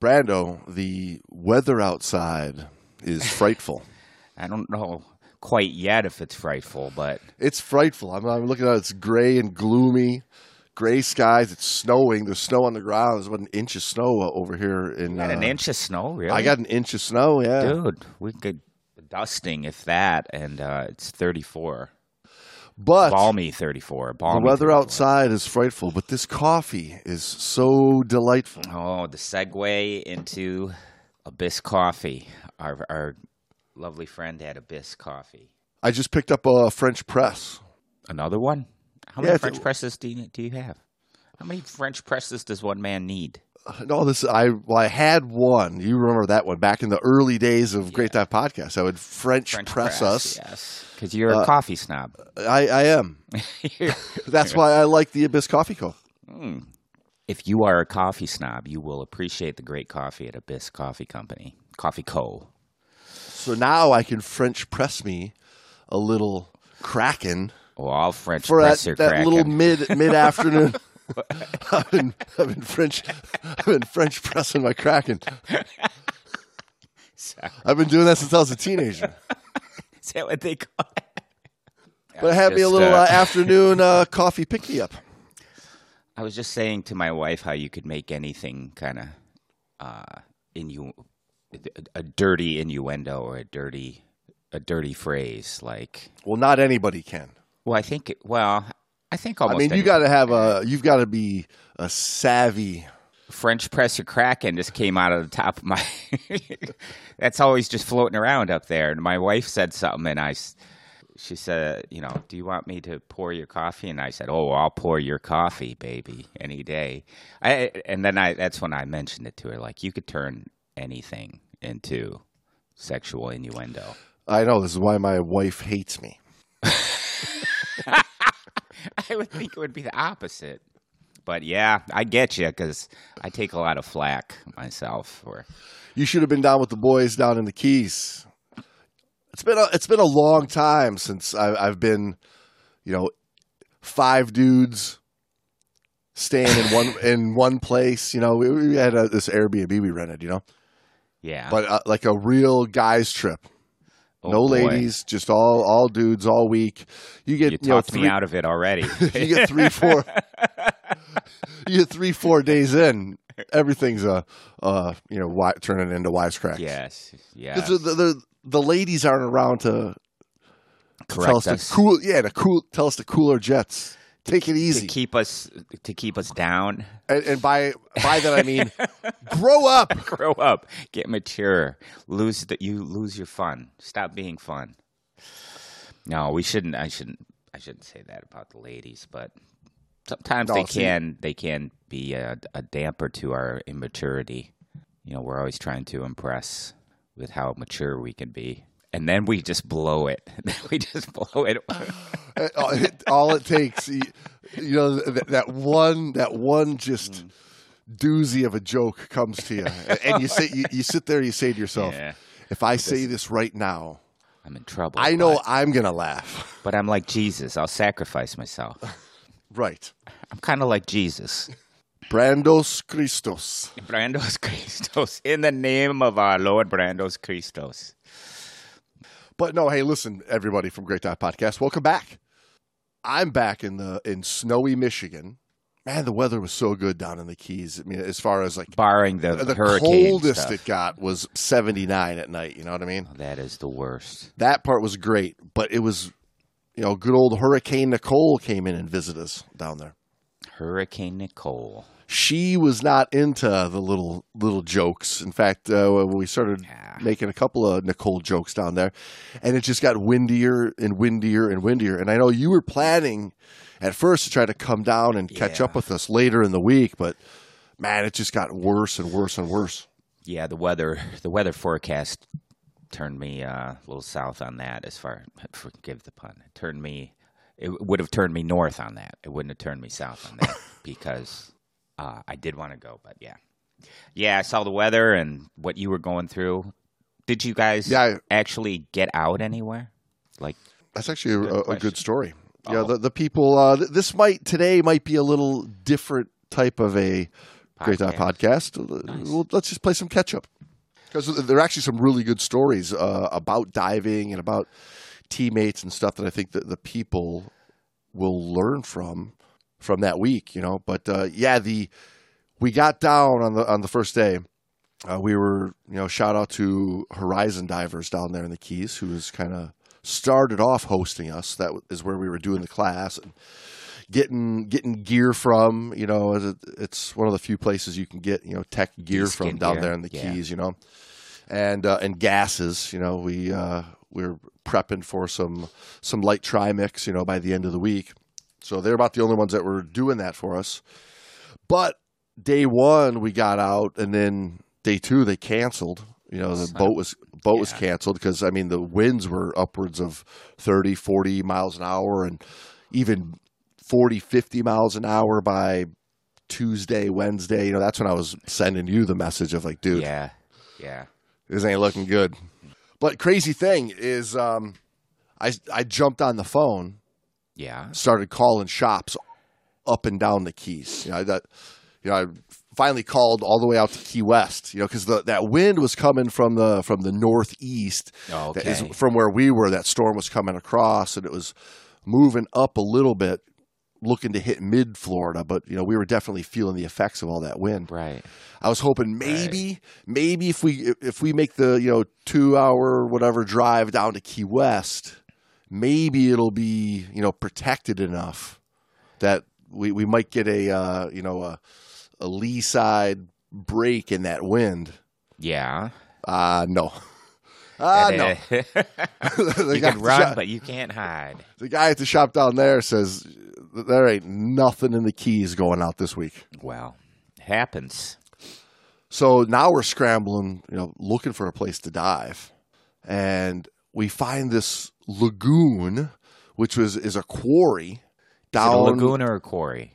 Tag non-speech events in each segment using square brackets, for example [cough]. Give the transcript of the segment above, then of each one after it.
Brando, the weather outside is [laughs] frightful. I don't know quite yet if it's frightful, but It's frightful. I'm, I'm looking at it. It's gray and gloomy, gray skies. It's snowing. There's snow on the ground. There's about an inch of snow over here. In got an uh, inch of snow, really? I got an inch of snow. Yeah, Dude, we could dusting if that, and uh, it's 34. But Balmy 34. the weather 34. outside is frightful. But this coffee is so delightful. Oh, the segue into Abyss Coffee. Our, our lovely friend at Abyss Coffee. I just picked up a French press. Another one? How Yeah, many French it- presses do you, do you have? How many French presses does one man need? No, this I well, I had one. You remember that one back in the early days of Great Dive Podcast. I would French, French press, us. Yes. Because you're Uh, a coffee snob. I, I am. [laughs] That's why I like the Abyss Coffee Co. if you are a coffee snob, you will appreciate the great coffee at Abyss Coffee Company. Coffee Co. So now I can French press me a little Kraken Oh, all French for that, presser that little mid mid afternoon. [laughs] [laughs] I've been I've been French I've been French pressing my Kraken. I've been doing that since I was a teenager. [laughs] Is that what they call it? But I have me a little uh, uh, afternoon uh, [laughs] coffee pick me up. I was just saying to my wife how you could make anything kind of uh, innu- a dirty innuendo or a dirty a dirty phrase like. Well, not anybody can. Well, I think. It, well, I think almost. I mean, you got to have a you've got to be a savvy. French presser kraken just came out of the top of my. [laughs] That's always just floating around up there. And my wife said something, and I, she said, you know, do you want me to pour your coffee? And I said, oh, I'll pour your coffee, baby, any day. I, and then I, that's when I mentioned it to her, like you could turn anything into sexual innuendo. I know this is why my wife hates me. [laughs] [laughs] I would think it would be the opposite. But yeah, I get you because I take a lot of flack myself. Or You should have been down with the boys down in the Keys. It's been a, it's been a long time since I, I've been, you know, five dudes staying in one [laughs] in one place. You know, we, we had a, this Airbnb we rented. You know, yeah, but uh, like a real guys trip. Oh, no boy. ladies, just all all dudes all week. You get You you, know three, me out of it already. [laughs] you get three four [laughs] you get three four days in. Everything's a uh, you know wi- turning into wisecracks. yes, yeah. 'Cause the, the the ladies aren't around to tell Correct us to cool. Yeah, to cool. Tell us to cool our jets. Take it easy. to keep us to keep us down. and, and by by that I mean [laughs] grow up. [laughs] Grow up, get mature. Lose the you lose your fun. Stop being fun. No, we shouldn't. I shouldn't. I shouldn't say that about the ladies, but sometimes No, they see- can. They can be a, a damper to our immaturity. You know, we're always trying to impress with how mature we can be, and then we just blow it. [laughs] we just blow it. all, it, all it takes, you, know, that, one that one just Mm. doozy of a joke comes to you, and you say you, you sit there, you say to yourself, Yeah. if I say this right now, I'm in trouble. I know but, I'm gonna laugh. [laughs] but I'm like Jesus. I'll sacrifice myself. Right. I'm kind of like Jesus. Brandos Christos. Brandos Christos. In the name of our Lord Brandos Christos. But no, hey, listen, everybody from Great Dive Podcast, welcome back. I'm back in the in snowy Michigan. Man, the weather was so good down in the Keys. I mean, as far as like Barring the, the hurricane coldest stuff. it got was 79 at night. You know what I mean? Oh, that is the worst. That part was great, but it was, you know, good old Hurricane Nicole came in and visited us down there. Hurricane Nicole. She was not into the little little jokes. In fact, uh, we started Yeah. making a couple of Nicole jokes down there, and it just got windier and windier and windier. And I know you were planning at first to try to come down and catch Yeah. up with us later in the week, but man, it just got worse and worse and worse. Yeah, the weather the weather forecast turned me uh, a little south on that as far forgive the pun. It turned me it would have turned me north on that. It wouldn't have turned me south on that [laughs] because uh, I did want to go, but yeah. Yeah, I saw the weather and what you were going through. Did you guys Yeah, I- actually get out anywhere? Like That's actually a, Good a, a good story. Yeah, Oh. the, the people. Uh, th- this might today might be a little different type of a Great Dive Podcast. Well, let's just play some catch up because there are actually some really good stories uh, about diving and about teammates and stuff that I think that the people will learn from from that week. You know, but uh, yeah, the we got down on the on the first day. Uh, we were, you know, shout out to Horizon Divers down there in the Keys, who was kind of started off hosting us. That is where we were doing the class and getting getting gear from. You know, it's one of the few places you can get you know tech gear from down gear. there in the yeah. Keys. You know, and uh, and gases. You know, we uh, we're prepping for some some light trimix. You know, by the end of the week. So they're about the only ones that were doing that for us. But day one we got out, and then day two they canceled. You know, the boat was boat yeah. was canceled because I mean the winds were upwards of 30, 40 miles an hour, and even 40, 50 miles an hour by Tuesday, Wednesday. You know, that's when I was sending you the message of like, dude, yeah, yeah, this ain't looking good. But crazy thing is, um, I I jumped on the phone, yeah, started calling shops up and down the Keys. You know, that you know, I finally called all the way out to Key West, you know, because that wind was coming from the from the northeast, oh, okay. from where we were. That storm was coming across, and it was moving up a little bit, looking to hit mid Florida. But you know, we were definitely feeling the effects of all that wind. Right. I was hoping maybe, right. maybe if we if we make the you know two hour whatever drive down to Key West, maybe it'll be you know protected enough that we, we might get a uh, you know a a lee side break in that wind. Yeah. Uh no. Uh, [laughs] no. you [laughs] can run, shop, but you can't hide. The guy at the shop down there says there ain't nothing in the keys going out this week. Well, happens. So now we're scrambling, you know, looking for a place to dive, and we find this lagoon, which was is a quarry down a lagoon or a quarry.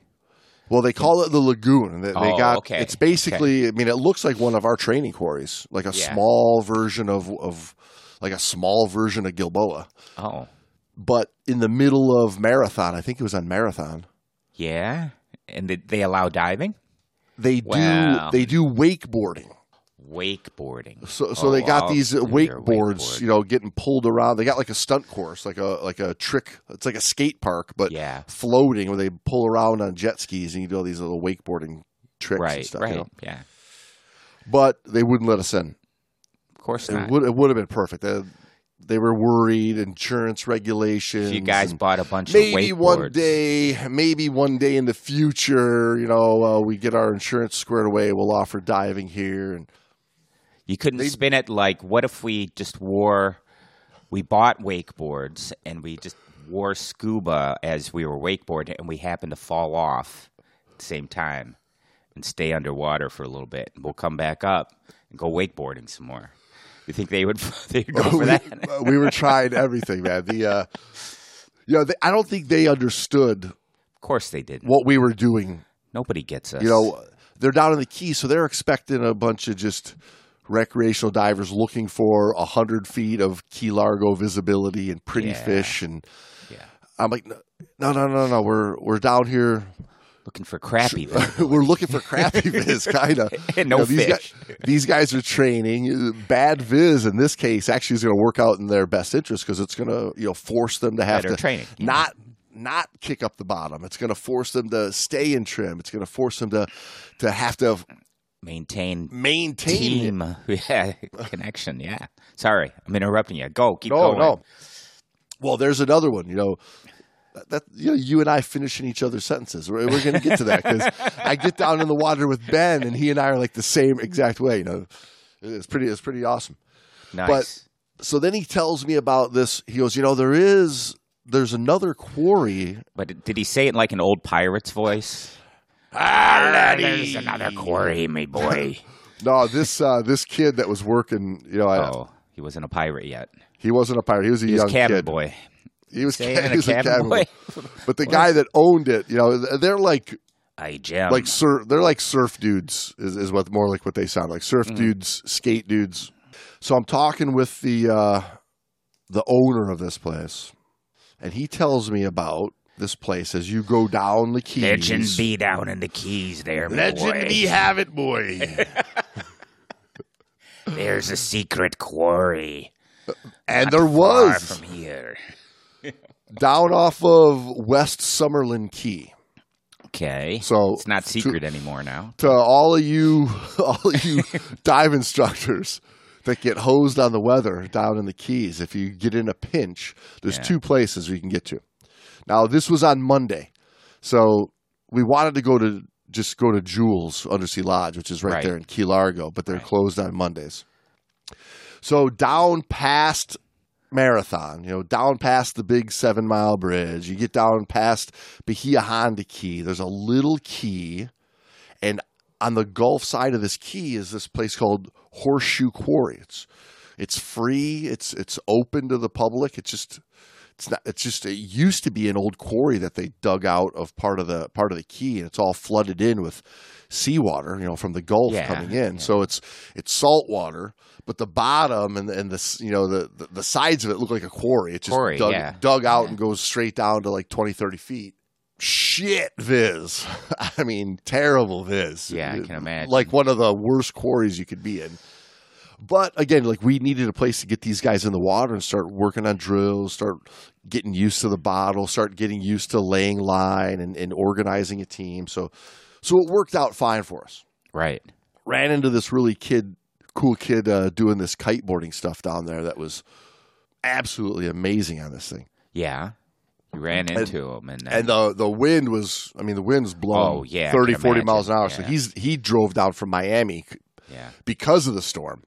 Well, they call it the lagoon. They, oh, they got okay. it's basically. Okay. I mean, it looks like one of our training quarries, like a yeah. small version of of like a small version of Gilboa. Oh, but in the middle of marathon, I think it was on marathon. Yeah, and they, they allow diving. They do. They do wakeboarding wakeboarding. So, so oh, they got these wakeboards, wakeboard. you know, getting pulled around. They got like a stunt course, like a like a trick. It's like a skate park, but yeah. floating, where they pull around on jet skis and you do all these little wakeboarding tricks right, and stuff. Right, you know? yeah. But they wouldn't let us in. Of course not. It would it would have been perfect. They, they were worried, insurance regulations. you guys bought a bunch maybe of Maybe one day, maybe one day in the future, you know, uh, we get our insurance squared away. We'll offer diving here and you couldn't they, spin it like, what if we just wore, we bought wakeboards and we just wore scuba as we were wakeboarding and we happened to fall off at the same time and stay underwater for a little bit. And we'll come back up and go wakeboarding some more. You think they would [laughs] they'd go for that? we were trying everything, man. The uh, you know, they, I don't think they understood. Of course, they didn't. what we were doing. Nobody gets us. You know, they're down in the key, so they're expecting a bunch of just recreational divers looking for a hundred feet of Key Largo visibility and pretty yeah. fish, and yeah. I'm like, no, no, no, no, we're we're down here looking for crappy. [laughs] we're looking for crappy viz, kind of. no you know, these fish. Guys, these guys are training. Bad viz in this case actually is going to work out in their best interest because it's going to you know force them to have Better to training. not not kick up the bottom. It's going to force them to stay in trim. It's going to force them to to have to maintain maintain team [laughs] yeah, connection. Yeah. Sorry, I'm interrupting you. Go, keep no, going. No, Well, there's another one. You know, that you know, you and I finishing each other's sentences. We're, we're going to get to that because I get down in the water with Ben, and he and I are like the same exact way. You know, it's pretty. It's pretty awesome. Nice. But so then he tells me about this. He goes, you know, there is there's another quarry. But did he say it in like an old pirate's voice? Ah, there's another quarry, my boy. [laughs] no, this uh, this kid that was working, you know, oh, I, he wasn't a pirate yet. He wasn't a pirate. He was a he young was cabin kid. boy. He was, ca- he was a cabin, cabin boy. [laughs] But the guy that owned it, you know, they're like I gem. like surf. They're like surf dudes. Is, is what more like what they sound like. Surf mm. dudes, skate dudes. So I'm talking with the uh, the owner of this place, and he tells me about this place as you go down the keys. Legend be down in the keys there, Legend boy. be have it, boy. [laughs] There's a secret quarry. and there Far was from here. [laughs] down off of West Summerland Key. Okay. So it's not to- secret anymore now. to all of you, [laughs] all of you dive instructors that get hosed on the weather down in the Keys. If you get in a pinch, there's Yeah. two places you can get to. Now, this was on Monday, so we wanted to go to just go to Jules Undersea Lodge, which is right, Right. there in Key Largo, but they're Right. closed on Mondays. So down past Marathon, you know, down past the big seven mile bridge, you get down past Bahia Honda Key. There's a little key, and on the Gulf side of this key is this place called Horseshoe Quarry. It's it's free. It's it's open to the public. It's just it's not. It's just it used to be an old quarry that they dug out of part of the part of the key, and it's all flooded in with seawater, you know, from the Gulf Yeah, coming in. yeah. So it's it's salt water, but the bottom and and the you know the, the the sides of it look like a quarry. It's just Quarry, dug yeah. dug out and goes straight down to like 20, 30 feet. Shit, Viz. [laughs] I mean, terrible Viz. Yeah, I can imagine. Like one of the worst quarries you could be in. But again, like we needed a place to get these guys in the water and start working on drills, start getting used to the bottle, start getting used to laying line and, and organizing a team. So so it worked out fine for us. Right. Ran into this really kid cool kid uh, doing this kiteboarding stuff down there that was absolutely amazing on this thing. Yeah. You ran into him, and, then, And the the wind was I mean the wind's blowing Oh, yeah, I 30 can 40 miles an hour. So he's he drove down from Miami yeah. because of the storm.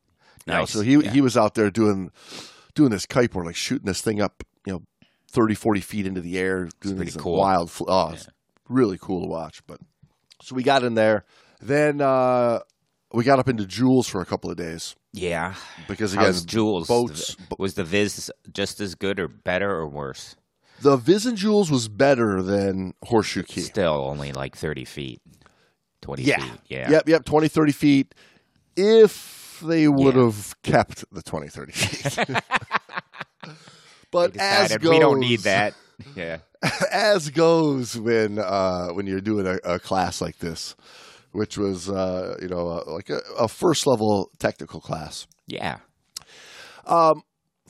Know, Nice. so he Yeah. he was out there doing doing this kiteboard, like shooting this thing up, you know, 30, 40 feet into the air, doing pretty these cool. wild. Oh, it's really cool to watch. But so we got in there, then uh, we got up into Jules for a couple of days Yeah. because again, How's Jules? boats. Was the Viz just as good or better or worse? The Viz and Jules was better than Horseshoe Key. Still only like 30 feet, 20 Yeah. feet. Yeah. Yep, yep, 20, 30 feet. If they would Yeah. have kept the 20, 30 feet. [laughs] [laughs] but as goes, we don't need that. Yeah. [laughs] as goes when uh, when you're doing a, a class like this, which was uh, you know uh, like a, a first level technical class. Yeah.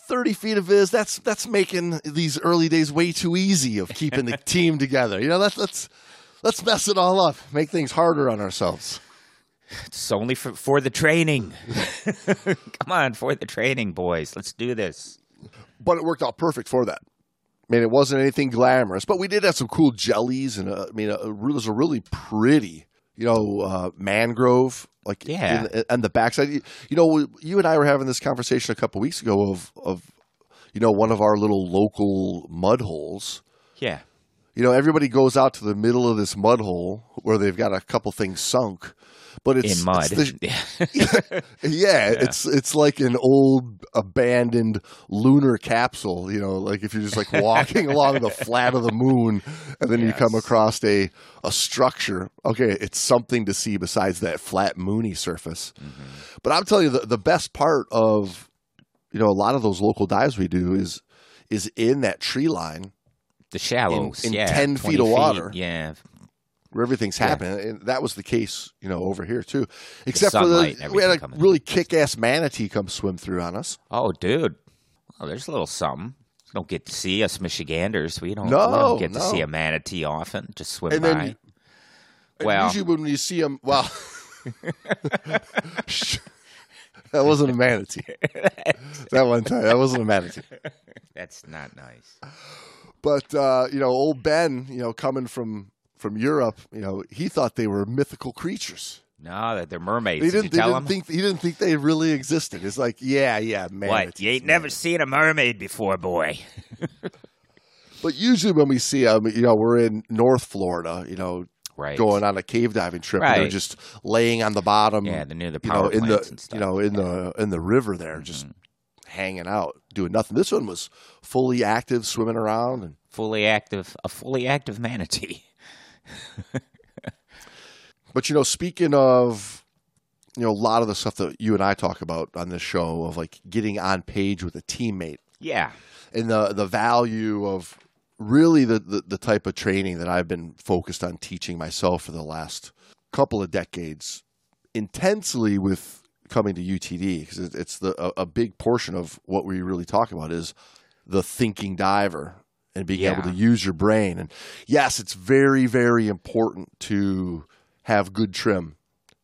Thirty feet of viz. That's that's making these early days way too easy of keeping the team together. You know, let's let's let's mess it all up, make things harder on ourselves. It's only for, for the training. [laughs] Come on, for the training, boys. Let's do this. but it worked out perfect for that. I mean, it wasn't anything glamorous, but we did have some cool jellies, and uh, I mean, uh, it was a really pretty, you know, uh, mangrove, like Yeah. in, on the backside. You you know, you and I were having this conversation a couple weeks ago of of, you know, one of our little local mud holes. Yeah. You know, everybody goes out to the middle of this mud hole where they've got a couple things sunk, but it's In mud. it's the- [laughs] [laughs] yeah. yeah, it's it's like an old abandoned lunar capsule. You know, like if you're just like walking [laughs] along the flat of the moon, and then you come across a a structure. Okay, it's something to see besides that flat moony surface. Mm-hmm. But I'm telling you, the, the best part of you know a lot of those local dives we do is is in that tree line the shallows. in yeah. 10 feet of water. Yeah. Where everything's happening. And that was the case, you know, over here too. Except for the we had a coming. really kick-ass manatee come swim through on us. Oh, dude. Well, there's a little something. Don't get to see us Michiganders. We don't, No, we don't get to see a manatee often. Just swim And by. then- And well, usually when you see them, well, [laughs] that wasn't a manatee. [laughs] that one time, that wasn't a manatee. that's not nice. But uh, you know, old Ben, you know, coming from from Europe, you know, he thought they were mythical creatures. No, that they're mermaids. He Did didn't, they didn't think he didn't think they really existed. It's like, yeah, yeah, man. what? You ain't never seen a mermaid before, boy. [laughs] But usually when we see them, you know, we're in North Florida, you know, Right. going on a cave diving trip. and They're just laying on the bottom. Yeah, near the you know, in the and stuff. you know in the in the river there, mm-hmm. just hanging out, doing nothing. This one was fully active, swimming around, and fully active, a fully active manatee. [laughs] [laughs] but you know, speaking of you know a lot of the stuff that you and I talk about on this show of like getting on page with a teammate Yeah. and the the value of really the, the, the type of training that I've been focused on teaching myself for the last couple of decades intensely with coming to UTD because it's the a, a, big portion of what we really talk about is the thinking diver and being yeah. able to use your brain. And yes, it's very very important to have good trim,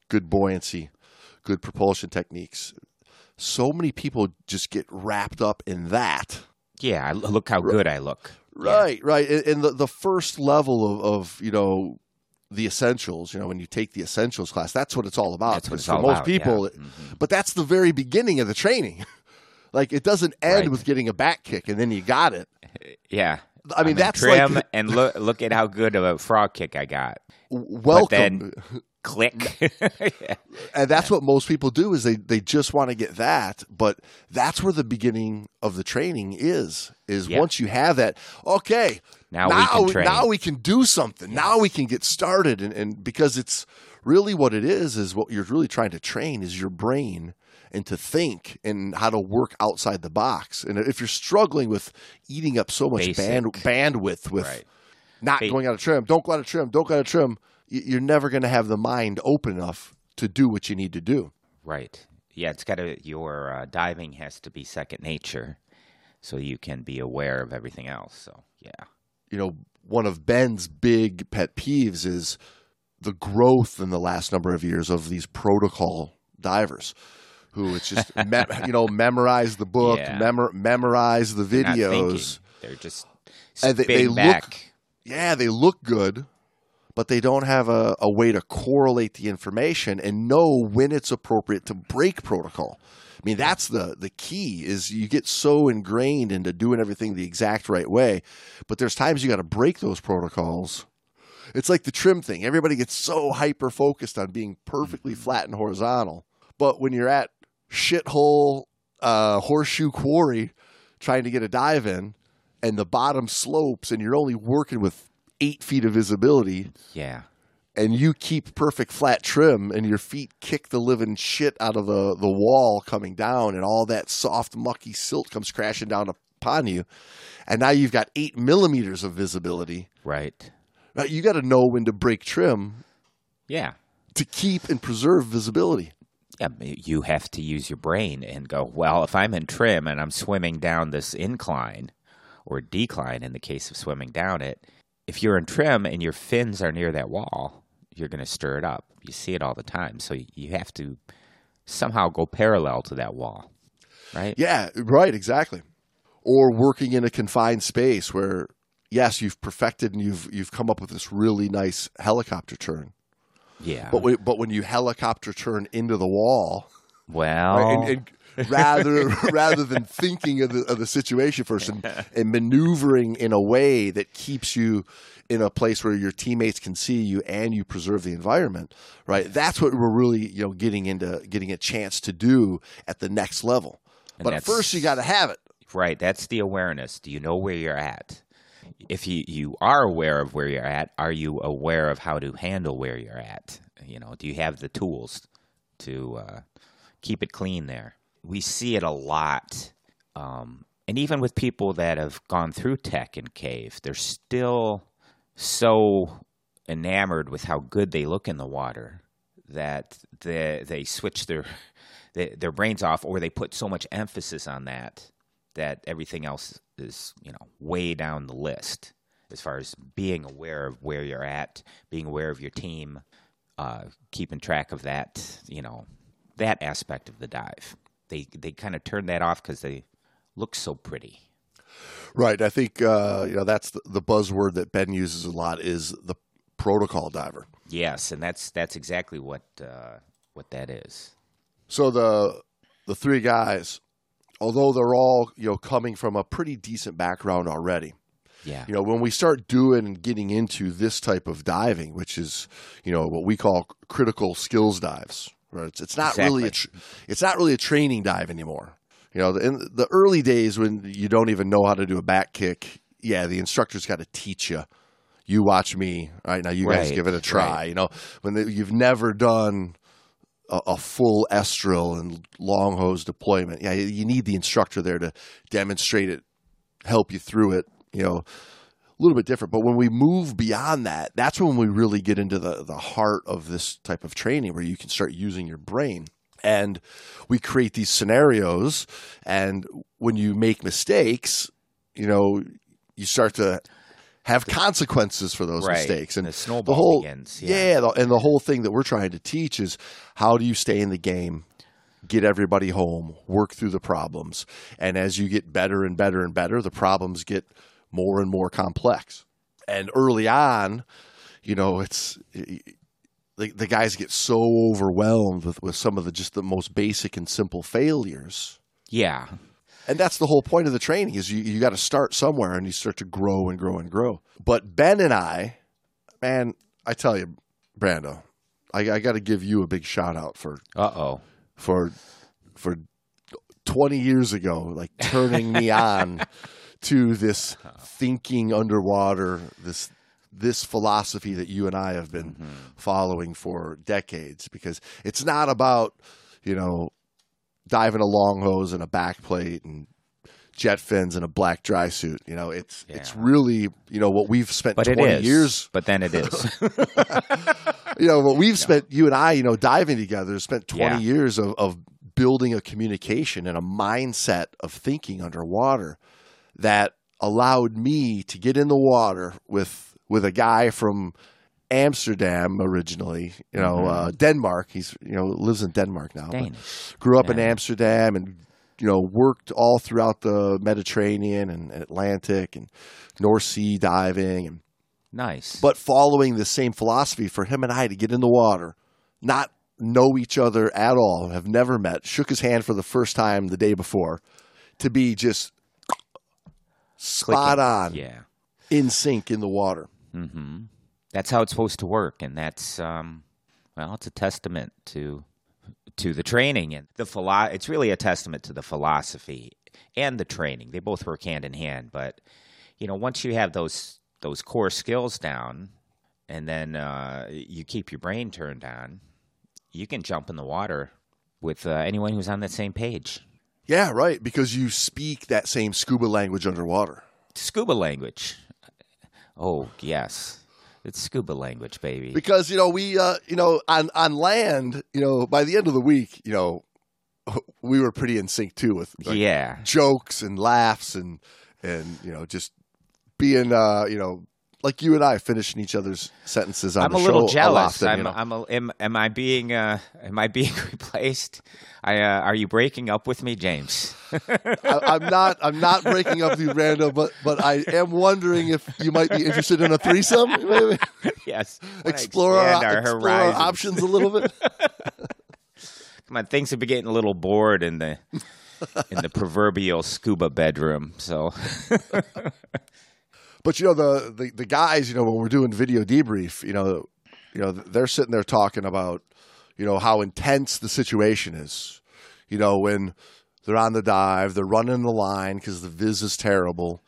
good buoyancy, good propulsion techniques. So many people just get wrapped up in that. Yeah, look how good I look. Right, yeah. right. And the the first level of, of you know the essentials. You know, when you take the essentials class, that's what it's all about. That's what it's for most about, people. Yeah. Mm-hmm. But that's the very beginning of the training. [laughs] like it doesn't end right. with getting a back kick and then you got it. Yeah. I mean, I'm that's trim like [laughs] and look look at how good of a frog kick I got. Welcome. [laughs] Click. [laughs] yeah. And that's what most people do is they, they just want to get that, but that's where the beginning of the training is. Is once you have that, okay, Now we can train. now we can do something. Now we can get started and, and because it's really what it is is what you're really trying to train is your brain and to think and how to work outside the box. And if you're struggling with eating up so much band, bandwidth with Right. not going out of trim, don't go out of trim, don't go out of trim, you're never going to have the mind open enough to do what you need to do. Right. Yeah, it's got to your uh, diving has to be second nature, so you can be aware of everything else. So yeah, You know, one of Ben's big pet peeves is the growth in the last number of years of these protocol divers. Who it's just [laughs] me- you know memorize the book, Yeah. memor- memorize the They're videos. They're just And they- they look- yeah, they look good, but they don't have a, a way to correlate the information and know when it's appropriate to break protocol. I mean, that's the the key is you get so ingrained into doing everything the exact right way, but there's times you got to break those protocols. It's like the trim thing. Everybody gets so hyper focused on being perfectly mm-hmm. flat and horizontal, but when you're at shithole uh, horseshoe quarry trying to get a dive in, and the bottom slopes, and you're only working with eight feet of visibility, Yeah. and you keep perfect flat trim, and your feet kick the living shit out of the, the wall coming down, and all that soft, mucky silt comes crashing down upon you. And now you've got eight millimeters of visibility. Right. Now, you got to know when to break trim Yeah. to keep and preserve visibility. Yeah, you have to use your brain and go, well, if I'm in trim and I'm swimming down this incline or decline in the case of swimming down it, if you're in trim and your fins are near that wall, you're going to stir it up. You see it all the time. So you have to somehow go parallel to that wall, right? Yeah, right, exactly. Or working in a confined space where, yes, you've perfected and you've you've come up with this really nice helicopter turn. Yeah. But when, but when you helicopter turn into the wall, well, right, and, and rather [laughs] rather than thinking of the of the situation first and, [laughs] and maneuvering in a way that keeps you in a place where your teammates can see you and you preserve the environment, right? That's what we're really you know getting into getting a chance to do at the next level. And but first, you got to have it. Right, that's the awareness. Do you know where you're at? If you, you are aware of where you're at, are you aware of how to handle where you're at? You know, do you have the tools to uh, keep it clean there? We see it a lot. Um, and even with people that have gone through tech and cave, they're still so enamored with how good they look in the water that they, they switch their, their their brains off or they put so much emphasis on that that everything else is you know way down the list as far as being aware of where you're at, being aware of your team, uh, keeping track of that you know that aspect of the dive. They they kind of turn that off because they look so pretty. Right. I think uh, you know that's the, the buzzword that Ben uses a lot is the protocol diver. Yes, and that's that's exactly what uh, what that is. So the the three guys, although they're all you know coming from a pretty decent background already, Yeah. you know when we start doing and getting into this type of diving, which is you know what we call critical skills dives. Right? It's, it's not really a tr- it's not really a training dive anymore. You know, in the early days when you don't even know how to do a back kick, yeah, the instructor's got to teach you. You watch me, all right? Now you guys give it a try. right. You know, when the, you've never done a, a full S-drill and long hose deployment, yeah, you need the instructor there to demonstrate it, help you through it. You know, a little bit different. But when we move beyond that, that's when we really get into the, the heart of this type of training where you can start using your brain. And we create these scenarios. And when you make mistakes, you know, you start to have consequences for those Right. mistakes. And The snowball whole, begins, Yeah. yeah. the- and the whole thing that we're trying to teach is how do you stay in the game, get everybody home, work through the problems. And as you get better and better and better, the problems get more and more complex. And early on, you know, it's the, the guys get so overwhelmed with, with some of the just the most basic and simple failures. Yeah. And that's the whole point of the training is you, you got to start somewhere and you start to grow and grow and grow. But Ben and I, man, I tell you, Brando, I, I got to give you a big shout out for Uh oh. for for 20 years ago, like turning me [laughs] on to this thinking underwater, this this philosophy that you and I have been following for decades because it's not about, you know, diving a long hose and a back plate and jet fins and a black dry suit. You know, it's it's really, you know, what we've spent But it 20 is. years But then it is. [laughs] you know what we've spent you and i you know diving together spent 20 Yeah. years of, of building a communication and a mindset of thinking underwater that allowed me to get in the water with with a guy from amsterdam originally you know Mm-hmm. uh, denmark he's you know lives in denmark now but grew up in amsterdam and you know worked all throughout the mediterranean and atlantic and north sea diving and Nice. but following the same philosophy for him and I to get in the water, not know each other at all, have never met, shook his hand for the first time the day before, to be just spot Clicking. on, Yeah. in sync in the water. hmm That's how it's supposed to work, and that's um, well, it's a testament to to the training and the philo- It's really a testament to the philosophy and the training. They both work hand in hand. But you know, once you have those those core skills down, and then uh, you keep your brain turned on, you can jump in the water with uh, anyone who's on that same page. Yeah, right. Because you speak that same scuba language underwater. Scuba language. Oh yes, it's scuba language, baby. Because you know we, uh, you know, on on land, you know, by the end of the week, you know, [laughs] we were pretty in sync too with like, yeah. jokes and laughs and and you know just being uh you know like you and I finishing each other's sentences on I'm the a little jealous. often, I'm, you know. I'm a, am, am I being uh, am I being [laughs] replaced? I uh, are you breaking up with me, James? [laughs] I, I'm not I'm not breaking up with you, Brando, but but I am wondering if you might be interested in a threesome. [laughs] Maybe yes. Explore our, our explore our options a little bit. Come on, things have been getting a little bored in the in the proverbial scuba bedroom. So But you know the, the the guys, you know, when we're doing video debrief, you know, you know, they're sitting there talking about, you know, how intense the situation is. You know, when they're on the dive, they're running the line because the viz is terrible.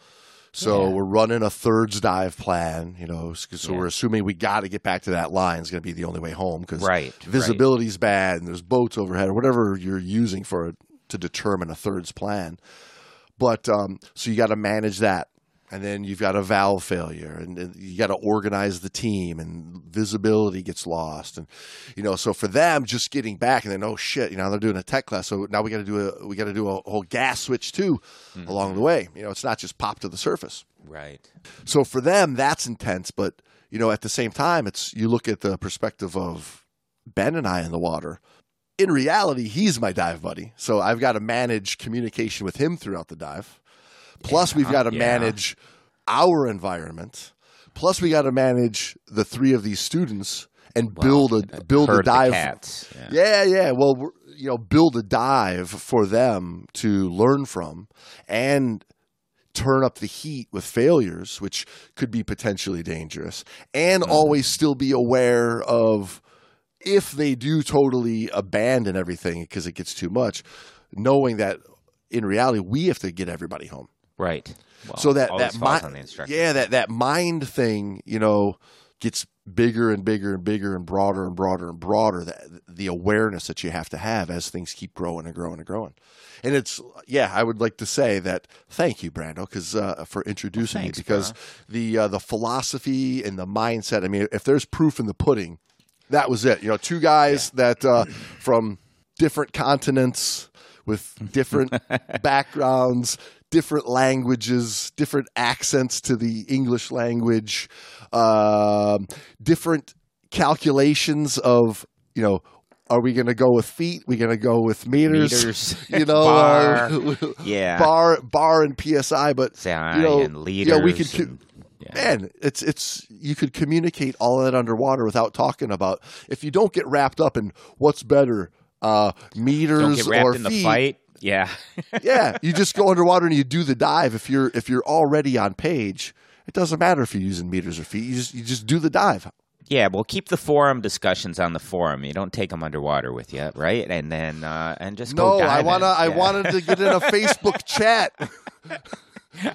So Yeah. we're running a thirds dive plan, you know, so Yeah. we're assuming we got to get back to that line is going to be the only way home because Right, right. visibility's bad and there's boats overhead or whatever you're using for to determine a thirds plan. But um, so you got to manage that, and then you've got a valve failure, and, you got to organize the team, and visibility gets lost, and you know. So for them, just getting back, and then oh shit, you know they're doing a tech class, so now we got to do a we got to do a whole gas switch too mm-hmm. along the way. You know, it's not just pop to the surface. right. So for them, that's intense. But you know, at the same time, it's you look at the perspective of Ben and I in the water. In reality, he's my dive buddy, so I've got to manage communication with him throughout the dive. Plus, we've got to yeah. manage our environment. Plus, we got to manage the three of these students and build a build a dive. cats. Yeah. Yeah, yeah. Well, you know, build a dive for them to learn from and turn up the heat with failures, which could be potentially dangerous, and always still be aware of if they do totally abandon everything because it gets too much, knowing that in reality we have to get everybody home Right. Well, so that that this falls mi- on the yeah that that mind thing you know gets bigger and bigger and bigger and broader and broader and broader that the awareness that you have to have as things keep growing and growing and growing. And it's yeah, I would like to say that thank you, Brando, because uh, for introducing thanks, me because the uh, the philosophy and the mindset. I mean, if there's proof in the pudding, that was it. You know, two guys that uh, from different continents with different [laughs] backgrounds, different languages, different accents to the English language, um, different calculations of you know. Are we going to go with feet? we going to go with meters? Meters, [laughs] you know, bar, uh, yeah. bar, bar, and psi. But you know, and liters. yeah, we could. and- yeah. Man, it's it's you could communicate all that underwater without talking about. If you don't get wrapped up in what's better, uh, meters Don't get wrapped or in feet, the fight. Yeah. yeah, [laughs] you just go underwater and you do the dive. If you're if you're already on page, it doesn't matter if you're using meters or feet. You just you just do the dive. Yeah, well, keep the forum discussions on the forum. You don't take them underwater with you, right? And then uh, and just No, go. I wanna I wanted to get in a Facebook [laughs] chat.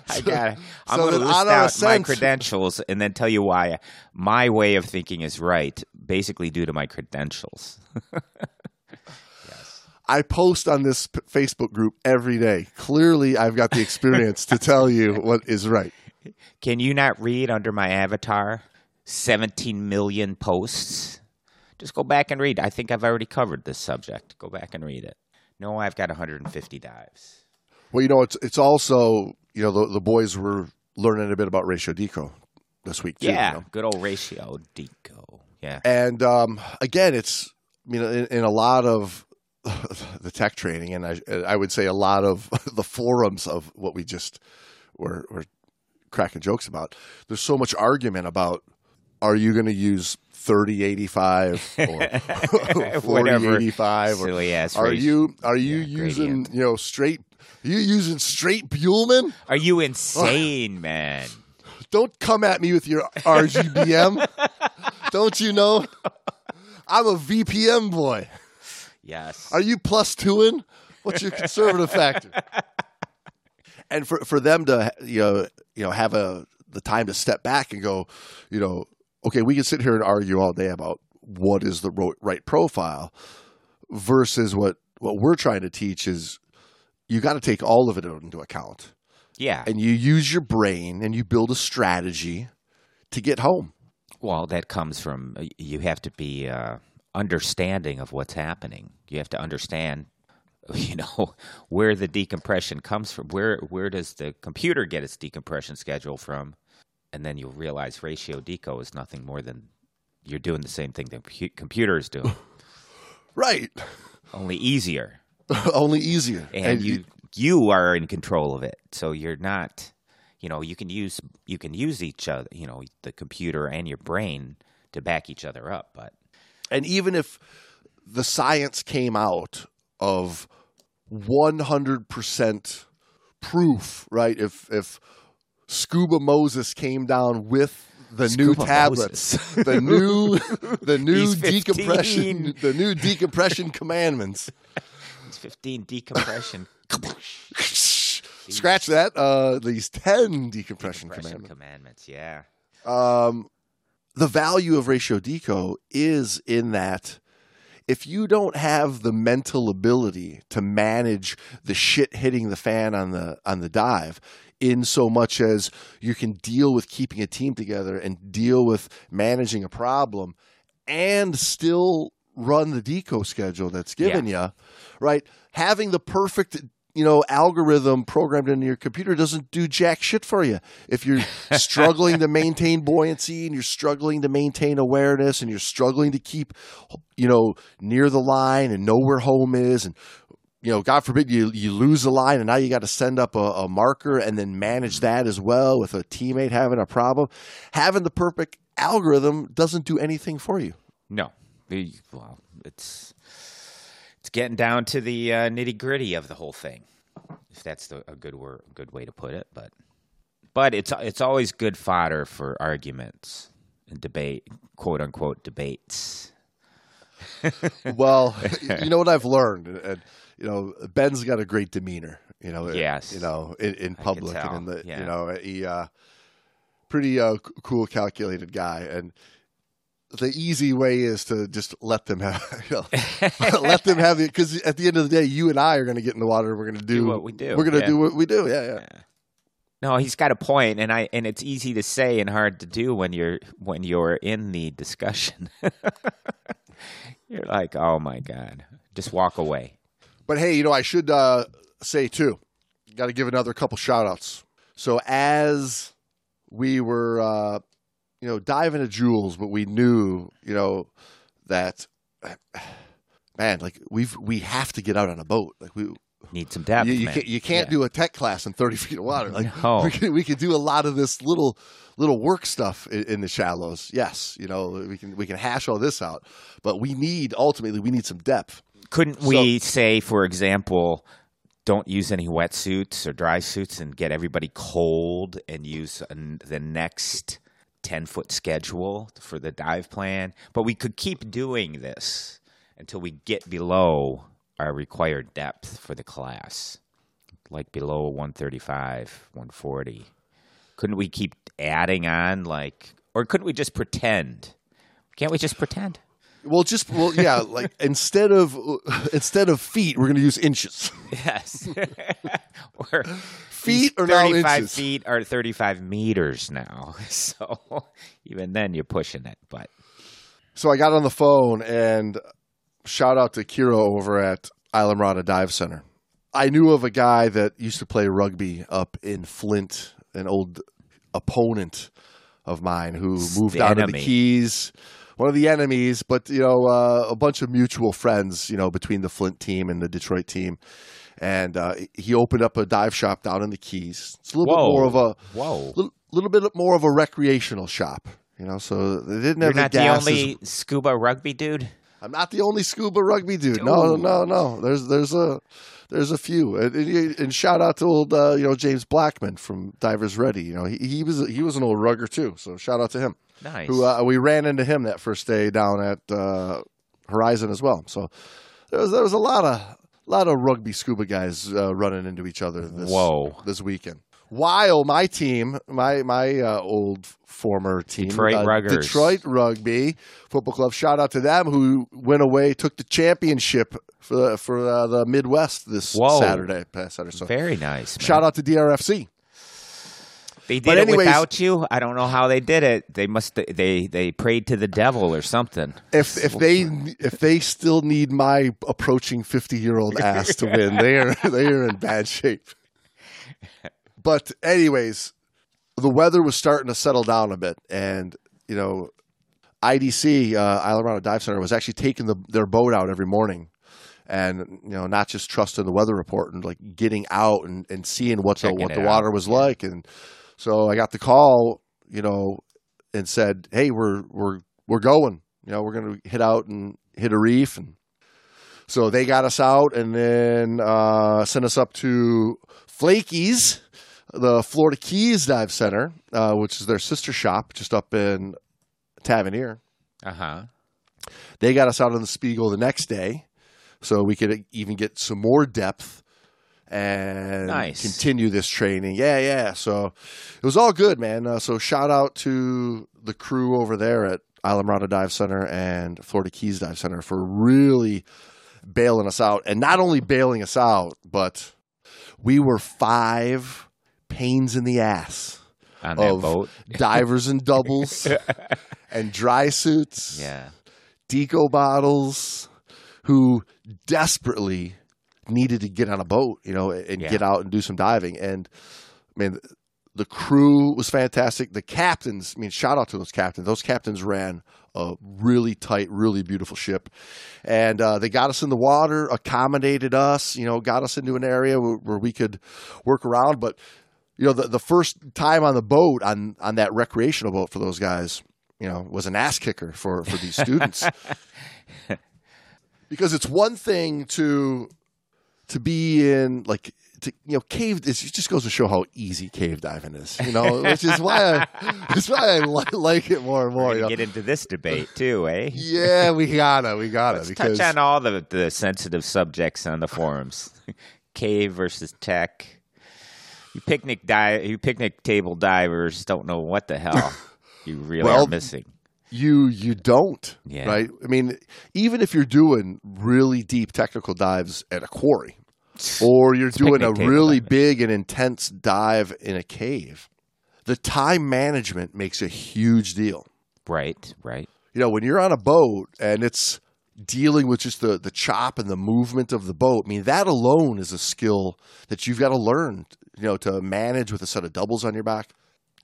I got. I'm so going to list out my credentials and then tell you why my way of thinking is right, basically due to my credentials. [laughs] I post on this p- Facebook group every day. Clearly, I've got the experience to tell you [laughs] what is right. Can you not read under my avatar 17 million posts? Just go back and read. I think I've already covered this subject. Go back and read it. No, I've got 150 dives. Well, you know, it's it's also you know the the boys were learning a bit about ratio deco this week too. you Yeah, know? good old ratio deco. Yeah. and um, again, it's you know in, in a lot of [laughs] the tech training, and I I would say a lot of [laughs] the forums of what we just were were cracking jokes about. There's so much argument about are you going to use 3085 or [laughs] Whatever 4085 or silly ass are ratio. you are you Yeah, using gradient. you know straight are you using straight Bühlmann? Are you insane, man? Don't come at me with your RGBM. Don't you know? I'm a VPM boy. Yes. Are you plus two in? What's your conservative factor? [laughs] And for for them to you know you know have a the time to step back and go, you know, okay, we can sit here and argue all day about what is the right profile versus what what we're trying to teach is you got to take all of it into account yeah. and you use your brain and you build a strategy to get home. Well, that comes from uh, you have to be uh, understanding of what's happening. You have to understand, [laughs] you know, where the decompression comes from. Where where does the computer get its decompression schedule from? And then you'll realize ratio deco is nothing more than you're doing the same thing the computer is doing, [laughs] Right. only easier. [laughs] Only easier. and, you you are in control of it. So you're not, you know, you can use you can use each other, you know, the computer and your brain to back each other up. But and even if the science came out of 100% proof, right? If if Scuba Moses came down with the new tablets, Moses. [laughs] the new [laughs] the new decompression the new decompression commandments. it's 15 decompression [laughs] Scratch that. Uh, these 10 decompression decompression commandments. commandments. Yeah. um, the value of ratio deco is in that if you don't have the mental ability to manage the shit hitting the fan on the on the dive in so much as you can deal with keeping a team together and deal with managing a problem and still run the deco schedule that's given you right? Having the perfect you know algorithm programmed into your computer doesn't do jack shit for you. If you're struggling to maintain buoyancy and you're struggling to maintain awareness and you're struggling to keep you know near the line and know where home is and you know god forbid you you lose the line and now you got to send up a, a marker and then manage that as well with a teammate having a problem. Having the perfect algorithm doesn't do anything for you. No. Well, it's it's getting down to the uh, nitty gritty of the whole thing, if that's the, a good word, good way to put it. But but it's it's always good fodder for arguments and debate, quote unquote debates. [laughs] well, you know what I've learned, and you know Ben's got a great demeanor. You know, Yes. you know in, in public and in the yeah. you know he uh, pretty uh, cool, calculated guy, and the easy way is to just let them have, [laughs] you know, [laughs] let them have it. Because at the end of the day, you and I are going to get in the water. We're going to do, Do what we do, We're going to yeah. do what we do. Yeah, yeah. No, he's got a point, and I and it's easy to say and hard to do when you're when you're in the discussion. [laughs] you're like, oh my god, just walk away. But hey, you know, I should uh, say too, got to give another couple shout outs. So as we were, uh, you know, dive into jewels, but we knew, you know, that, man, like we've, we have to get out on a boat. Like we, Need some depth. you, you can't, you can't Yeah. do a tech class in 30 [laughs] feet of water. Like [laughs] No. we, can, we can do a lot of this little, little work stuff in, in the shallows. Yes. You know, we can, we can hash all this out, but we need, ultimately, we need some depth. Couldn't we say, for example, don't use any wetsuits or dry suits and get everybody cold and use an, the next 10 foot schedule for the dive plan? But we could keep doing this until we get below our required depth for the class, like below 135, 140. Couldn't we keep adding on, like, or couldn't we just pretend? Can't we just pretend? Well, just well, yeah. [laughs] Like instead of instead of feet, we're going to use inches. Yes. [laughs] or Feet are now 35 inches. feet are 35 meters now. [laughs] So even then you're pushing it. But So I got on the phone and shout out to Kiro over at Islamorada Dive Center. I knew of a guy that used to play rugby up in Flint, an old opponent of mine who moved out of the. Keys. One of the enemies, but you know, uh, a bunch of mutual friends, you know, between the Flint team and the Detroit team. And uh, he opened up a dive shop down in the Keys. It's a little bit more of a whoa. little, little bit more of a recreational shop, you know. So they didn't You're have the not the gases. only scuba rugby dude? I'm not the only scuba rugby dude. No, Dude. no, no. There's there's a there's a few, and, and, and shout out to old uh, you know James Blackman from Divers Ready. You know he, he was he was an old rugger too. So shout out to him. Nice. Who uh, we ran into him that first day down at uh, Horizon as well. So there was there was a lot of lot of rugby scuba guys uh, running into each other this Whoa. this weekend. While my team, my my uh, old former team, Detroit uh, Ruggers. Detroit Rugby Football Club, shout out to them who went away, took the championship for for uh, the Midwest this Whoa. Saturday, past Saturday. So Very nice. man. shout out to DRFC. They did But it without you. I don't know how they did it. They must they they prayed to the devil or something. If if they if they still need my approaching fifty year old ass to win, they are [laughs] they are in bad shape. But anyways, the weather was starting to settle down a bit, and you know, IDC uh, Islamorada Dive Center was actually taking the, their boat out every morning, and you know, not just trusting the weather report and like getting out and, and seeing what the what the out. water was like, and so I got the call, you know, and said, "Hey, we're we're we're going. You know, we're going to hit out and hit a reef." And so they got us out, and then uh, sent us up to Flaky's, the Florida Keys Dive Center, uh, which is their sister shop, just up in Tavernier. Uh huh. They got us out on the Spiegel the next day, so we could even get some more depth and Nice. continue this training. Yeah, yeah. So it was all good, man. Uh, so shout out to the crew over there at Islamorada Dive Center and Florida Keys Dive Center for really bailing us out, and not only bailing us out, but we were five pains in the ass On that of boat. [laughs] divers and doubles [laughs] and dry suits Yeah. deco bottles who desperately needed to get on a boat, you know, and Yeah. get out and do some diving. And I mean, the crew was fantastic. The captains, I mean, shout out to those captains. Those captains ran a really tight, really beautiful ship, and uh, they got us in the water, accommodated us, you know, got us into an area where, where we could work around. But you know, the the first time on the boat on on that recreational boat for those guys, you know, was an ass kicker for for these students [laughs] because it's one thing to to be in like to, you know cave it just goes to show how easy cave diving is you know which is why I [laughs] it's why I li- like it more and more you know? get into this debate too, eh? yeah we gotta we gotta Let's because touch on all the the sensitive subjects on the forums. [laughs] Cave versus tech. You picnic di- you picnic table divers don't know what the hell [laughs] you really Well, are missing. you you don't Yeah. right i mean even if you're doing really deep technical dives at a quarry or you're doing a table really big and intense dive in a cave. The time management makes a huge deal. Right, right. you know when you're on a boat and it's dealing with just the the chop and the movement of the boat i mean that alone is a skill that you've got to learn you know to manage with a set of doubles on your back.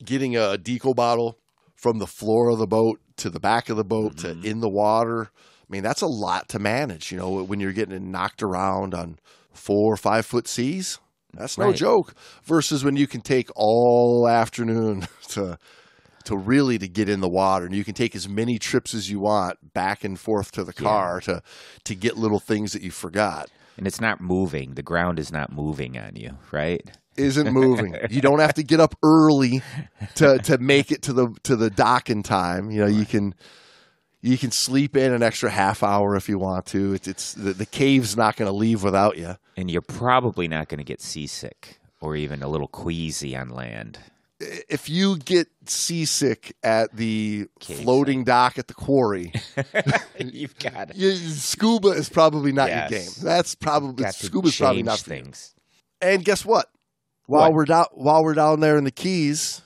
Getting a deco bottle from the floor of the boat to the back of the boat to in the water i mean that's a lot to manage you know when you're getting knocked around on four or five foot seas that's no Right. joke. Versus when you can take all afternoon [laughs] to to really to get in the water and you can take as many trips as you want back and forth to the car to to get little things that you forgot. And it's not moving. The ground is not moving on you, right? isn't [laughs] moving. You don't have to get up early to to make it to the to the dock in time. You know you can you can sleep in an extra half hour if you want to it's, it's the, the cave's not going to leave without you And you're probably not going to get seasick or even a little queasy on land. if you get seasick at the Cave floating dock at the quarry [laughs] You've got you, scuba is probably not Yes. your game that's probably scuba's probably not things. And guess what? While What? we're down while we're down there in the Keys,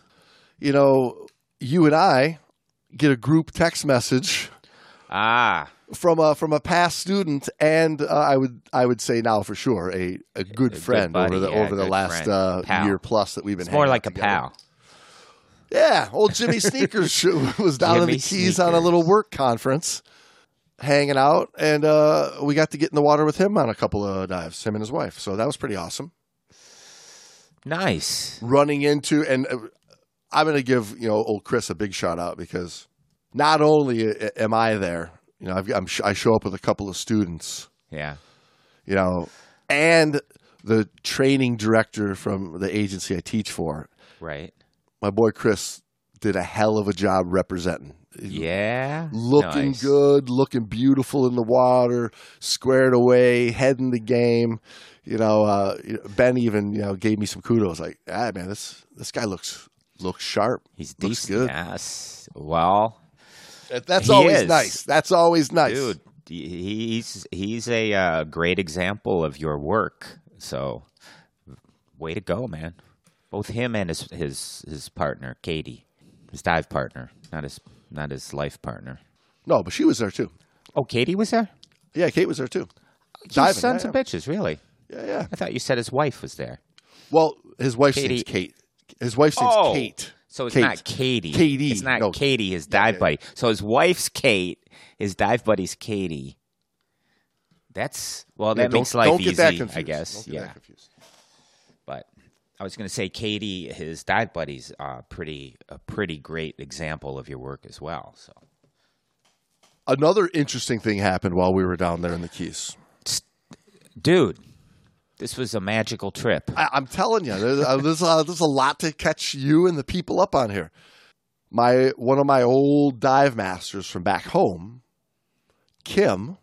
you know, you and I get a group text message Ah, from a from a past student, and uh, I would I would say now for sure a, a good good friend buddy, over the yeah, over the last uh, year plus that we've been. it's more like out a pal. Yeah, old Jimmy [laughs] Sneakers was down in the Jimmy Keys on a little work conference, hanging out, and uh, we got to get in the water with him on a couple of dives, him and his wife. So that was pretty awesome. Nice. running into and uh, I'm going to give you know old Chris a big shout out because not only am I there, you know, I've, I'm, sh- I show up with a couple of students, Yeah. you know, and the training director from the agency I teach for. Right. My boy Chris did a hell of a job representing. Yeah. Looking Nice. good, looking beautiful in the water, squared away, head in the game. You know, uh, Ben even you know gave me some kudos. Like, ah, man, this this guy looks looks sharp. He's Looks decent. good. Yes. Well, That- That's always is. nice. That's always nice, dude, he's he's a uh, great example of your work. So, way to go, man. Both him and his his his partner, Katie, his dive partner, not his not his life partner. No, but she was there too. Oh, Katie was there. Yeah, Kate was there too. You Diving, sons yeah, of bitches, really? Yeah, yeah. I thought you said his wife was there. Well, his wife's Katie- name's Kate. His wife's name's Oh. Kate. So it's Kate. not Katie. Katie, It's not no. Katie, his dive yeah. buddy. So his wife's Kate, his dive buddy's Katie. That's well, that don't- makes life easy, that confused. I guess. Yeah, that confused. but I was going to say Katie, his dive buddy's uh, pretty a pretty great example of your work as well. So Another interesting thing happened while we were down there in the Keys. dude, this was a magical trip. I, I'm telling you, there's, uh, [laughs] there's, uh, there's a lot to catch you and the people up on here. My one of my old dive masters from back home, Kim,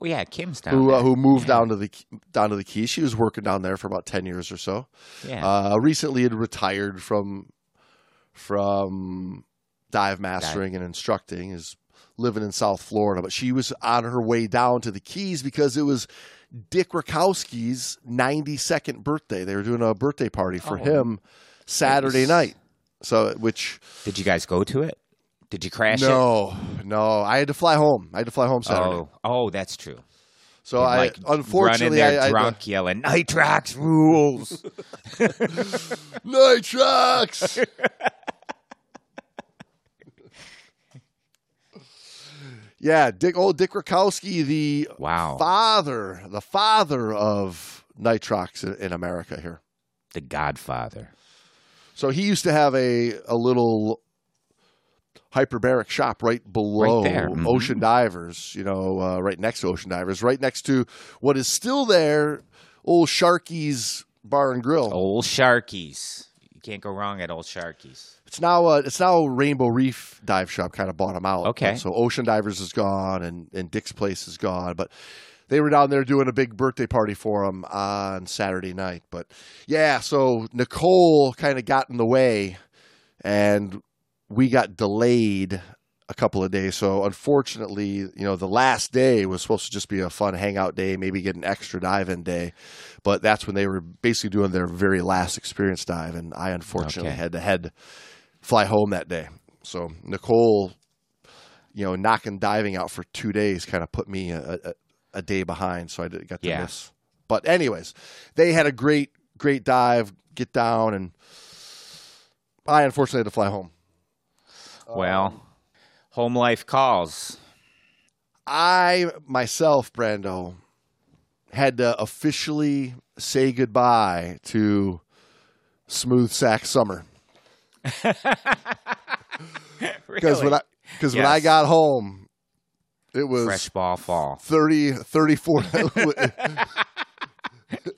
Oh yeah, Kim's down who uh, who moved Yeah. down to the down to the Keys. She was working down there for about ten years or so. Yeah, Uh, recently, had retired from from dive mastering and instructing. Is living in South Florida, but she was on her way down to the Keys because it was Dick Rutkowski's 92nd birthday. They were doing a birthday party for Oh. him Saturday Nice. night. So, which did you guys go to it? Did you crash it? no, no, I had to fly home. I had to fly home Saturday. Oh, oh, that's true. so I like unfortunately there I, I drunk yelling nitrox rules [laughs] Nitrox. [laughs] yeah, Dick. Old Dick Rutkowski, the wow father, the father of nitrox in, America here. the godfather So he used to have a a little hyperbaric shop right below Right there, mhm. Ocean Divers. You know, uh, right next to Ocean Divers, right next to what is still there, old Sharky's Bar and Grill. old sharkies you can't go wrong at old sharkies It's now uh, it's now Rainbow Reef Dive Shop kind of bought them out. Okay. So Ocean Divers is gone and, and Dick's Place is gone, but they were down there doing a big birthday party for him on Saturday night. But yeah, so Nicole kind of got in the way, and we got delayed a couple of days. So unfortunately, you know, the last day was supposed to just be a fun hangout day, maybe get an extra dive in day. But that's when they were basically doing their very last experience dive, and I unfortunately Okay. had to head fly home that day. So Nicole, you know, knocking diving out for two days kind of put me a, a, a day behind, so I got to Yeah. miss. But anyways, they had a great great dive, get down, and I unfortunately had to fly home. Well, um, home life calls. I myself, Brando, had to officially say goodbye to smooth sack summer [laughs] because when I because when I got home, it was fresh ball fall. 30, 34. [laughs] [laughs]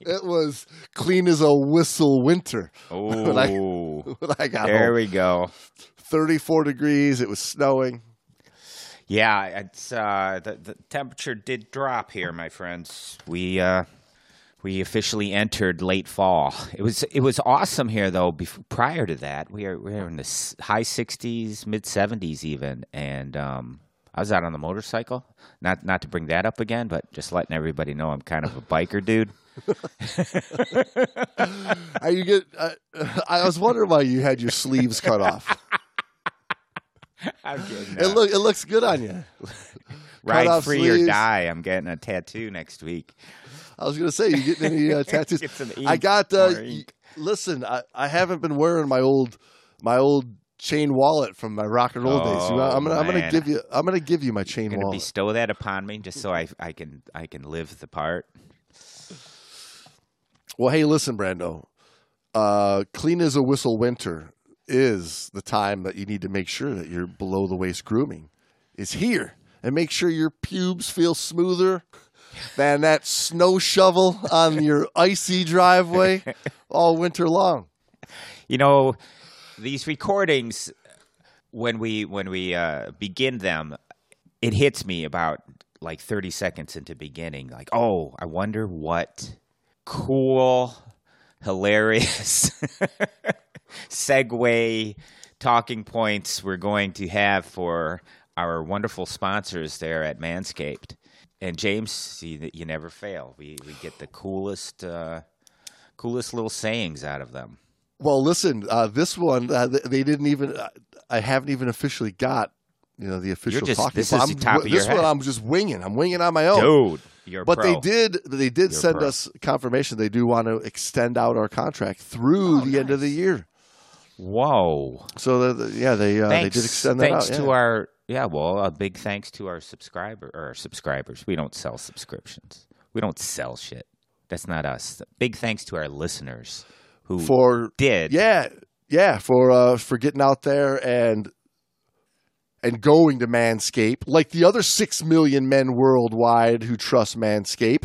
it was clean as a whistle winter Oh, I- when I got there home. we go. 34 degrees. It was snowing. Yeah, it's uh, the the temperature did drop here, my friends. We uh, we officially entered late fall. It was it was awesome here though. Before, prior to that, we are we were in the high sixties, mid seventies even, and um, I was out on the motorcycle. Not not to bring that up again, but just letting everybody know I'm kind of a biker dude. [laughs] Are you get? Uh, I was wondering why you had your sleeves cut off. I'm getting, It look it looks good on you. ride free or die. I'm getting a tattoo next week. I was gonna say you getting any uh, [laughs] tattoos? Get some I got. Uh, ink. listen, I, I haven't been wearing my old my old chain wallet from my rock and roll days. Oh, I'm gonna I'm gonna give you I'm gonna give you my chain wallet. bestow that upon me just so I I can I can live the part. Well, hey, listen, Brando. Uh, clean as a whistle winter is the time that you need to make sure that your below the waist grooming is here and make sure your pubes feel smoother than that snow shovel on your icy driveway [laughs] all winter long. You know, these recordings when we when we uh, begin them, it hits me about like 30 seconds into beginning. Like, oh, I wonder what cool, hilarious [laughs] segue talking points we're going to have for our wonderful sponsors there at Manscaped. And James, you, you never fail. We we get the coolest uh, coolest little sayings out of them. Well, listen, uh, this one uh, they didn't even. Uh, I haven't even officially got you know the official just- talking. this is top of this one head. I'm just winging. I'm winging on my own. Dude, you're But pro. they did. They did You're send pro. us confirmation. They do want to extend out our contract through Oh, the end of the year. Whoa. So the, the- yeah, they uh, they did extend that thanks out. to yeah. our yeah, well, a big thanks to our subscriber or our subscribers. We don't sell subscriptions. We don't sell shit. That's not us. Big thanks to our listeners who for did. yeah yeah for uh, for getting out there and and going to Manscaped like the other six million men worldwide who trust Manscaped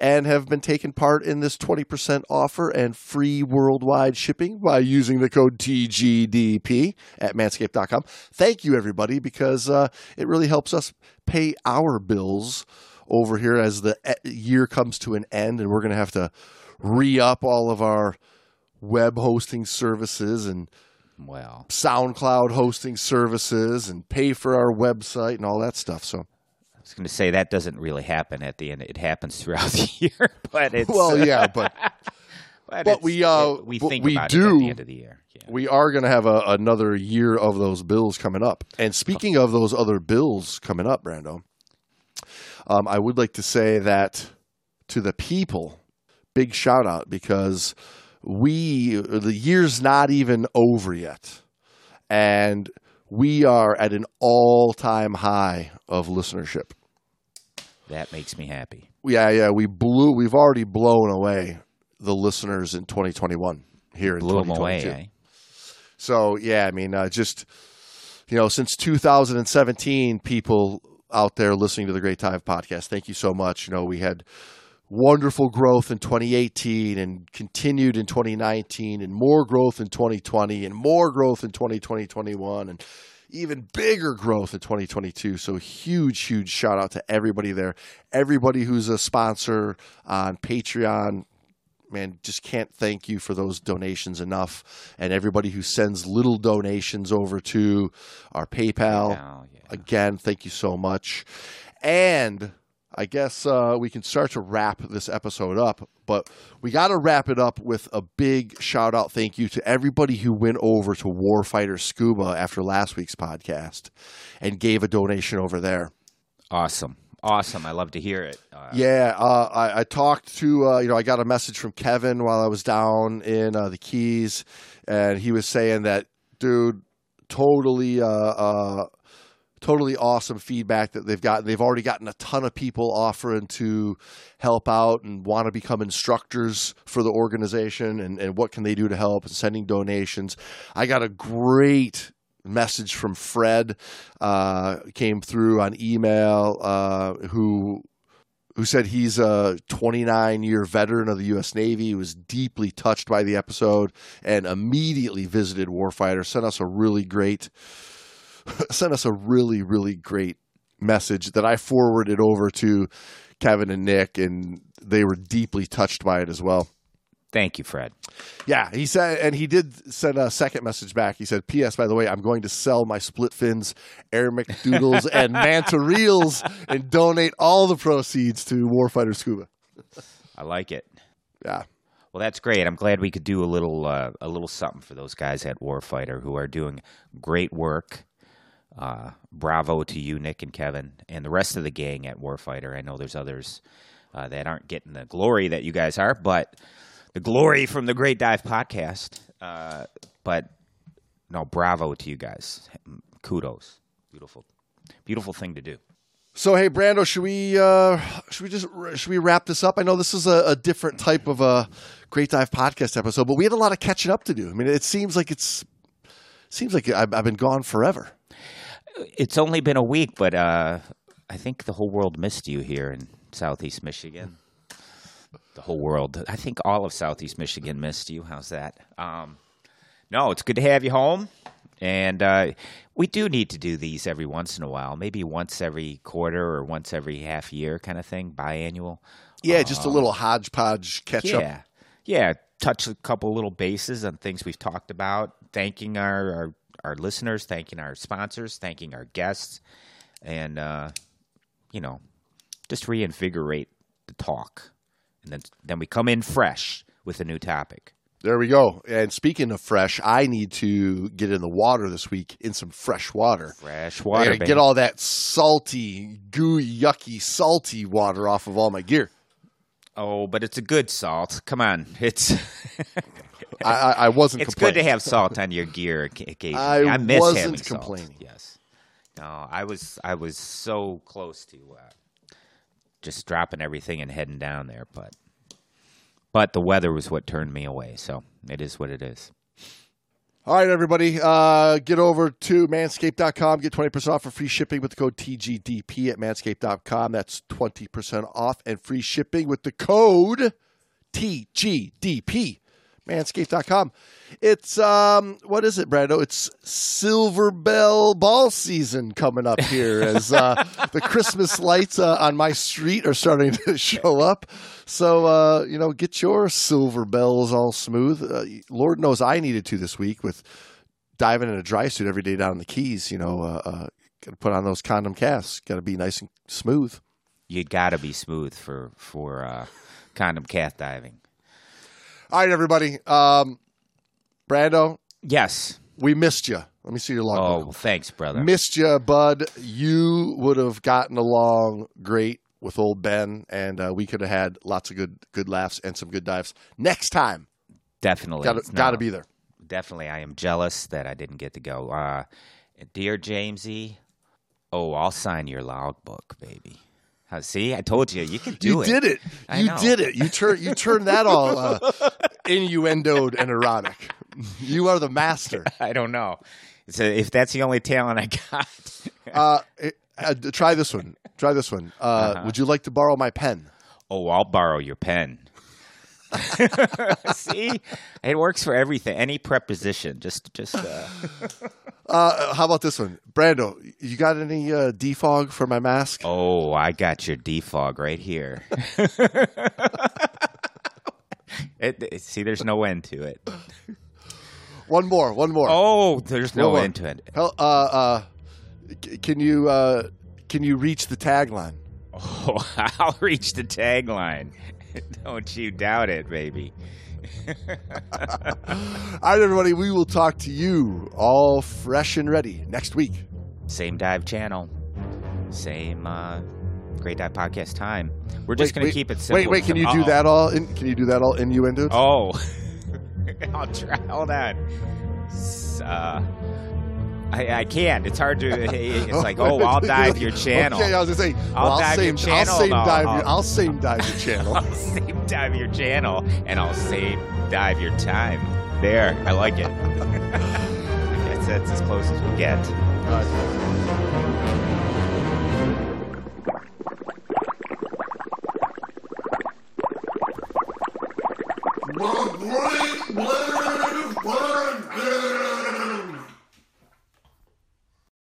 and have been taking part in this 20% offer and free worldwide shipping by using the code TGDP at manscaped.com. Thank you, everybody, because uh, it really helps us pay our bills over here as the year comes to an end and we're going to have to re up all of our web hosting services and Well, SoundCloud hosting services and pay for our website and all that stuff. So, was going to say that doesn't really happen at the end. It happens throughout [laughs] the year, but it's well, yeah, but [laughs] but, but we, uh, it- we think we about it at do- the end of the year. Yeah. we are going to have a, another year of those bills coming up. And speaking of those other bills coming up, Brando, um, I would like to say that to the people, big shout out because we the year's not even over yet, and we are at an all time high of listenership. That makes me happy. Yeah, yeah, we blew. We've already blown away the listeners in 2021 here in Blew them away, eh? So yeah, I mean, uh, just you know, since 2017, people out there listening to the Great Dive podcast, thank you so much. You know, we had wonderful growth in 2018 and continued in 2019 and more growth in 2020 and more growth in 2020 21 and even bigger growth in 2022 so huge huge shout out to everybody there everybody who's a sponsor on patreon man, just can't thank you for those donations enough. And everybody who sends little donations over to our PayPal, Oh, yeah. again, thank you so much. And I guess uh, we can start to wrap this episode up, but we got to wrap it up with a big shout out thank you to everybody who went over to Warfighter Scuba after last week's podcast and gave a donation over there. Awesome. Awesome. I love to hear it. Uh, Yeah, uh, I, I talked to uh, you know I got a message from Kevin while I was down in uh, the Keys, and he was saying that dude, totally, uh, uh, totally awesome feedback that they've gotten. They've already gotten a ton of people offering to help out and want to become instructors for the organization, and and what can they do to help and sending donations. I got a great message from Fred uh, came through on email uh, who who said he's a 29 year veteran of the U.S. Navy. He was deeply touched by the episode and immediately visited Warfighter. Sent us a really great, [laughs] sent us a really really great message that I forwarded over to Kevin and Nick, and they were deeply touched by it as well. Thank you, Fred. Yeah, he said, and he did send a second message back. He said, "P.S. By the way, I'm going to sell my split fins, air McDoodles, [laughs] and manta reels, and donate all the proceeds to Warfighter Scuba." I like it. Yeah, Well, that's great. I'm glad we could do a little uh, a little something for those guys at Warfighter who are doing great work. Uh, bravo to you, Nick and Kevin, and the rest of the gang at Warfighter. I know there's others uh, that aren't getting the glory that you guys are, but the glory from the Great Dive podcast. Uh, but no, bravo to you guys. Kudos. Beautiful, beautiful thing to do. So hey, Brando, should we uh, should we just should we wrap this up? I know this is a, a different type of a Great Dive podcast episode, but we had a lot of catching up to do. I mean, it seems like it's seems like I've, I've been gone forever. It's only been a week, but uh, I think the whole world missed you here in Southeast Michigan. The whole world. I think all of Southeast Michigan missed you. How's that? Um, no, it's good to have you home. And uh, we do need to do these every once in a while, maybe once every quarter or once every half year kind of thing, biannual. Yeah, just a little hodgepodge catch up. Yeah. Yeah. Touch a couple little bases on things we've talked about, thanking our, our, our listeners, thanking our sponsors, thanking our guests, and, uh, you know, just reinvigorate the talk. And then, then we come in fresh with a new topic. There we go. And speaking of fresh, I need to get in the water this week in some fresh water. Fresh water. get all that salty, gooey, yucky, salty water off of all my gear. oh, but it's a good salt. Come on. It's. [laughs] I, I, I wasn't. Complaining. It's good to have salt on your gear occ- I occasionally. miss wasn't having salt. complaining. Yes. No, I was I was so close to uh, just dropping everything and heading down there, but but the weather was what turned me away. So it is what it is. All right, everybody, uh, get over to manscaped.com. Get 20% off for free shipping with the code TGDP at manscaped.com. That's 20% off and free shipping with the code TGDP. Manscaped.com. It's, um, what is it, Brando? It's Silver Bell ball season coming up here [laughs] as uh, the Christmas lights uh, on my street are starting to [laughs] show up. So, uh, you know, get your silver bells all smooth. Uh, Lord knows I needed to this week with diving in a dry suit every day down in the Keys. You know, uh, uh, got to put on those condom caths. Got to be nice and smooth. You got to be smooth for for uh, condom cath diving. All right, everybody. Um, Brando, Yes. we missed you. Let me see your Oh, logbook. well, thanks, brother. Missed you, bud. You would have gotten along great with old Ben, and uh, we could have had lots of good good laughs and some good dives next time. definitely. Got to No. be there. definitely I am jealous that I didn't get to go. Uh, dear Jamesy, oh, I'll sign your logbook, baby. Uh, see, I told you you can do you it. did it. I You know. did it. You turn you turned that all uh, [laughs] innuendoed and erotic. You are the master. [laughs] I don't know. So if that's the only talent I got, Uh, eh, uh, try this one. Try this one. Uh, Uh-huh. Would you like to borrow my pen? oh, I'll borrow your pen. [laughs] see, it works for everything. Any preposition, just just. Uh, Uh, how about this one, Brando? You got any uh, defog for my mask? oh, I got your defog right here. [laughs] [laughs] It, it- see, there's no end to it. One more, one more. Oh, there's no end to it. Hell, uh, uh, c- can you uh, can you reach the tagline? Oh, [laughs] I'll reach the tagline. Don't you doubt it, baby. [laughs] All right, everybody. We will talk to you all fresh and ready next week. Same dive channel, same uh, Great Dive Podcast time. We're just going to keep it simple. Wait, wait. Can you do Uh-oh. that all? In, can you do that all innuendo? Oh, [laughs] I'll try. Hold on. Uh, I, I can't. It's hard to. It's like, oh, I'll [laughs] dive your channel. Okay, I was gonna say. I'll well, I'll dive same, your channel, I'll same and I'll- dive. your, I'll- I'll same dive your channel. [laughs] I'll save dive your channel, and I'll save dive your time. There, I like it. [laughs] that's, that's as close as we get. Running, running,